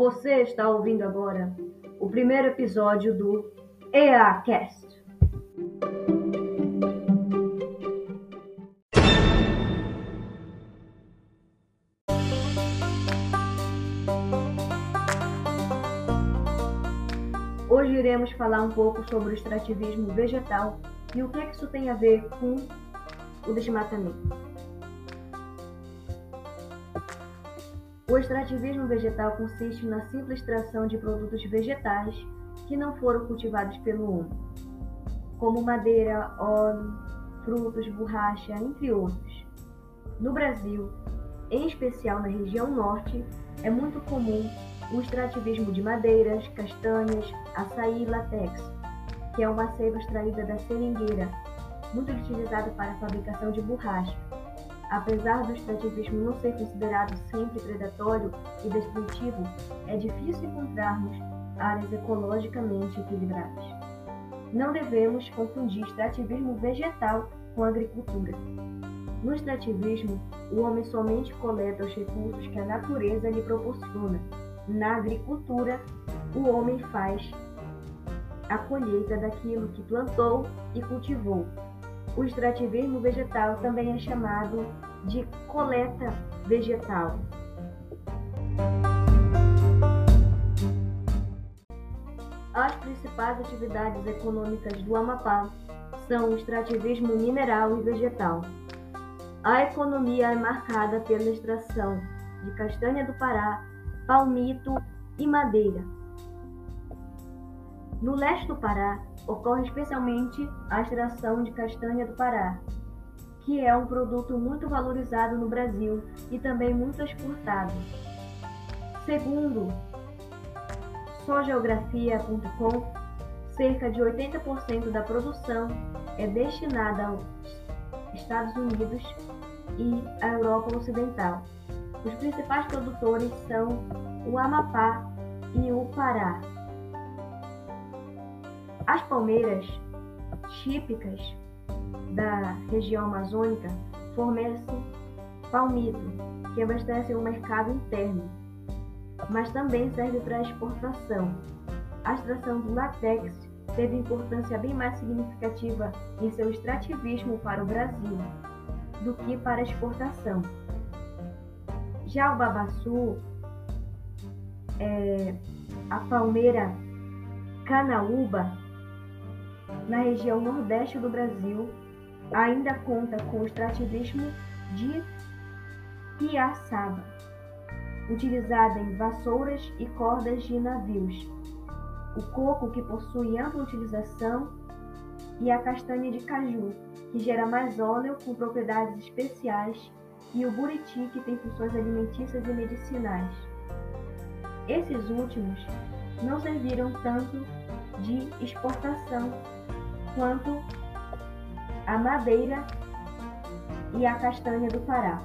Você está ouvindo agora o primeiro episódio do EACast. Hoje iremos falar um pouco sobre o extrativismo vegetal e o que isso tem a ver com o desmatamento. O extrativismo vegetal consiste na simples extração de produtos vegetais que não foram cultivados pelo homem, como madeira, óleo, frutos, borracha, entre outros. No Brasil, em especial na região norte, é muito comum o extrativismo de madeiras, castanhas, açaí e latex, que é uma seiva extraída da seringueira, muito utilizada para a fabricação de borracha. Apesar do extrativismo não ser considerado sempre predatório e destrutivo, é difícil encontrarmos áreas ecologicamente equilibradas. Não devemos confundir extrativismo vegetal com agricultura. No extrativismo, o homem somente coleta os recursos que a natureza lhe proporciona. Na agricultura, o homem faz a colheita daquilo que plantou e cultivou, o extrativismo vegetal também é chamado de coleta vegetal. As principais atividades econômicas do Amapá são o extrativismo mineral e vegetal. A economia é marcada pela extração de castanha do Pará, palmito e madeira. No leste do Pará, ocorre especialmente a extração de castanha do Pará, que é um produto muito valorizado no Brasil e também muito exportado. Segundo sogeografia.com, cerca de 80% da produção é destinada aos Estados Unidos e à Europa Ocidental. Os principais produtores são o Amapá e o Pará. As palmeiras típicas da região amazônica fornecem palmito, que abastece o mercado interno, mas também serve para exportação. A extração do látex teve importância bem mais significativa em seu extrativismo para o Brasil do que para exportação. Já o babaçu, é, a palmeira canaúba, na região nordeste do Brasil, ainda conta com o extrativismo de piaçaba, utilizada em vassouras e cordas de navios, o coco, que possui ampla utilização, e a castanha de caju, que gera mais óleo com propriedades especiais, e o buriti, que tem funções alimentícias e medicinais. Esses últimos não serviram tanto de exportação quanto a madeira e a castanha do Pará.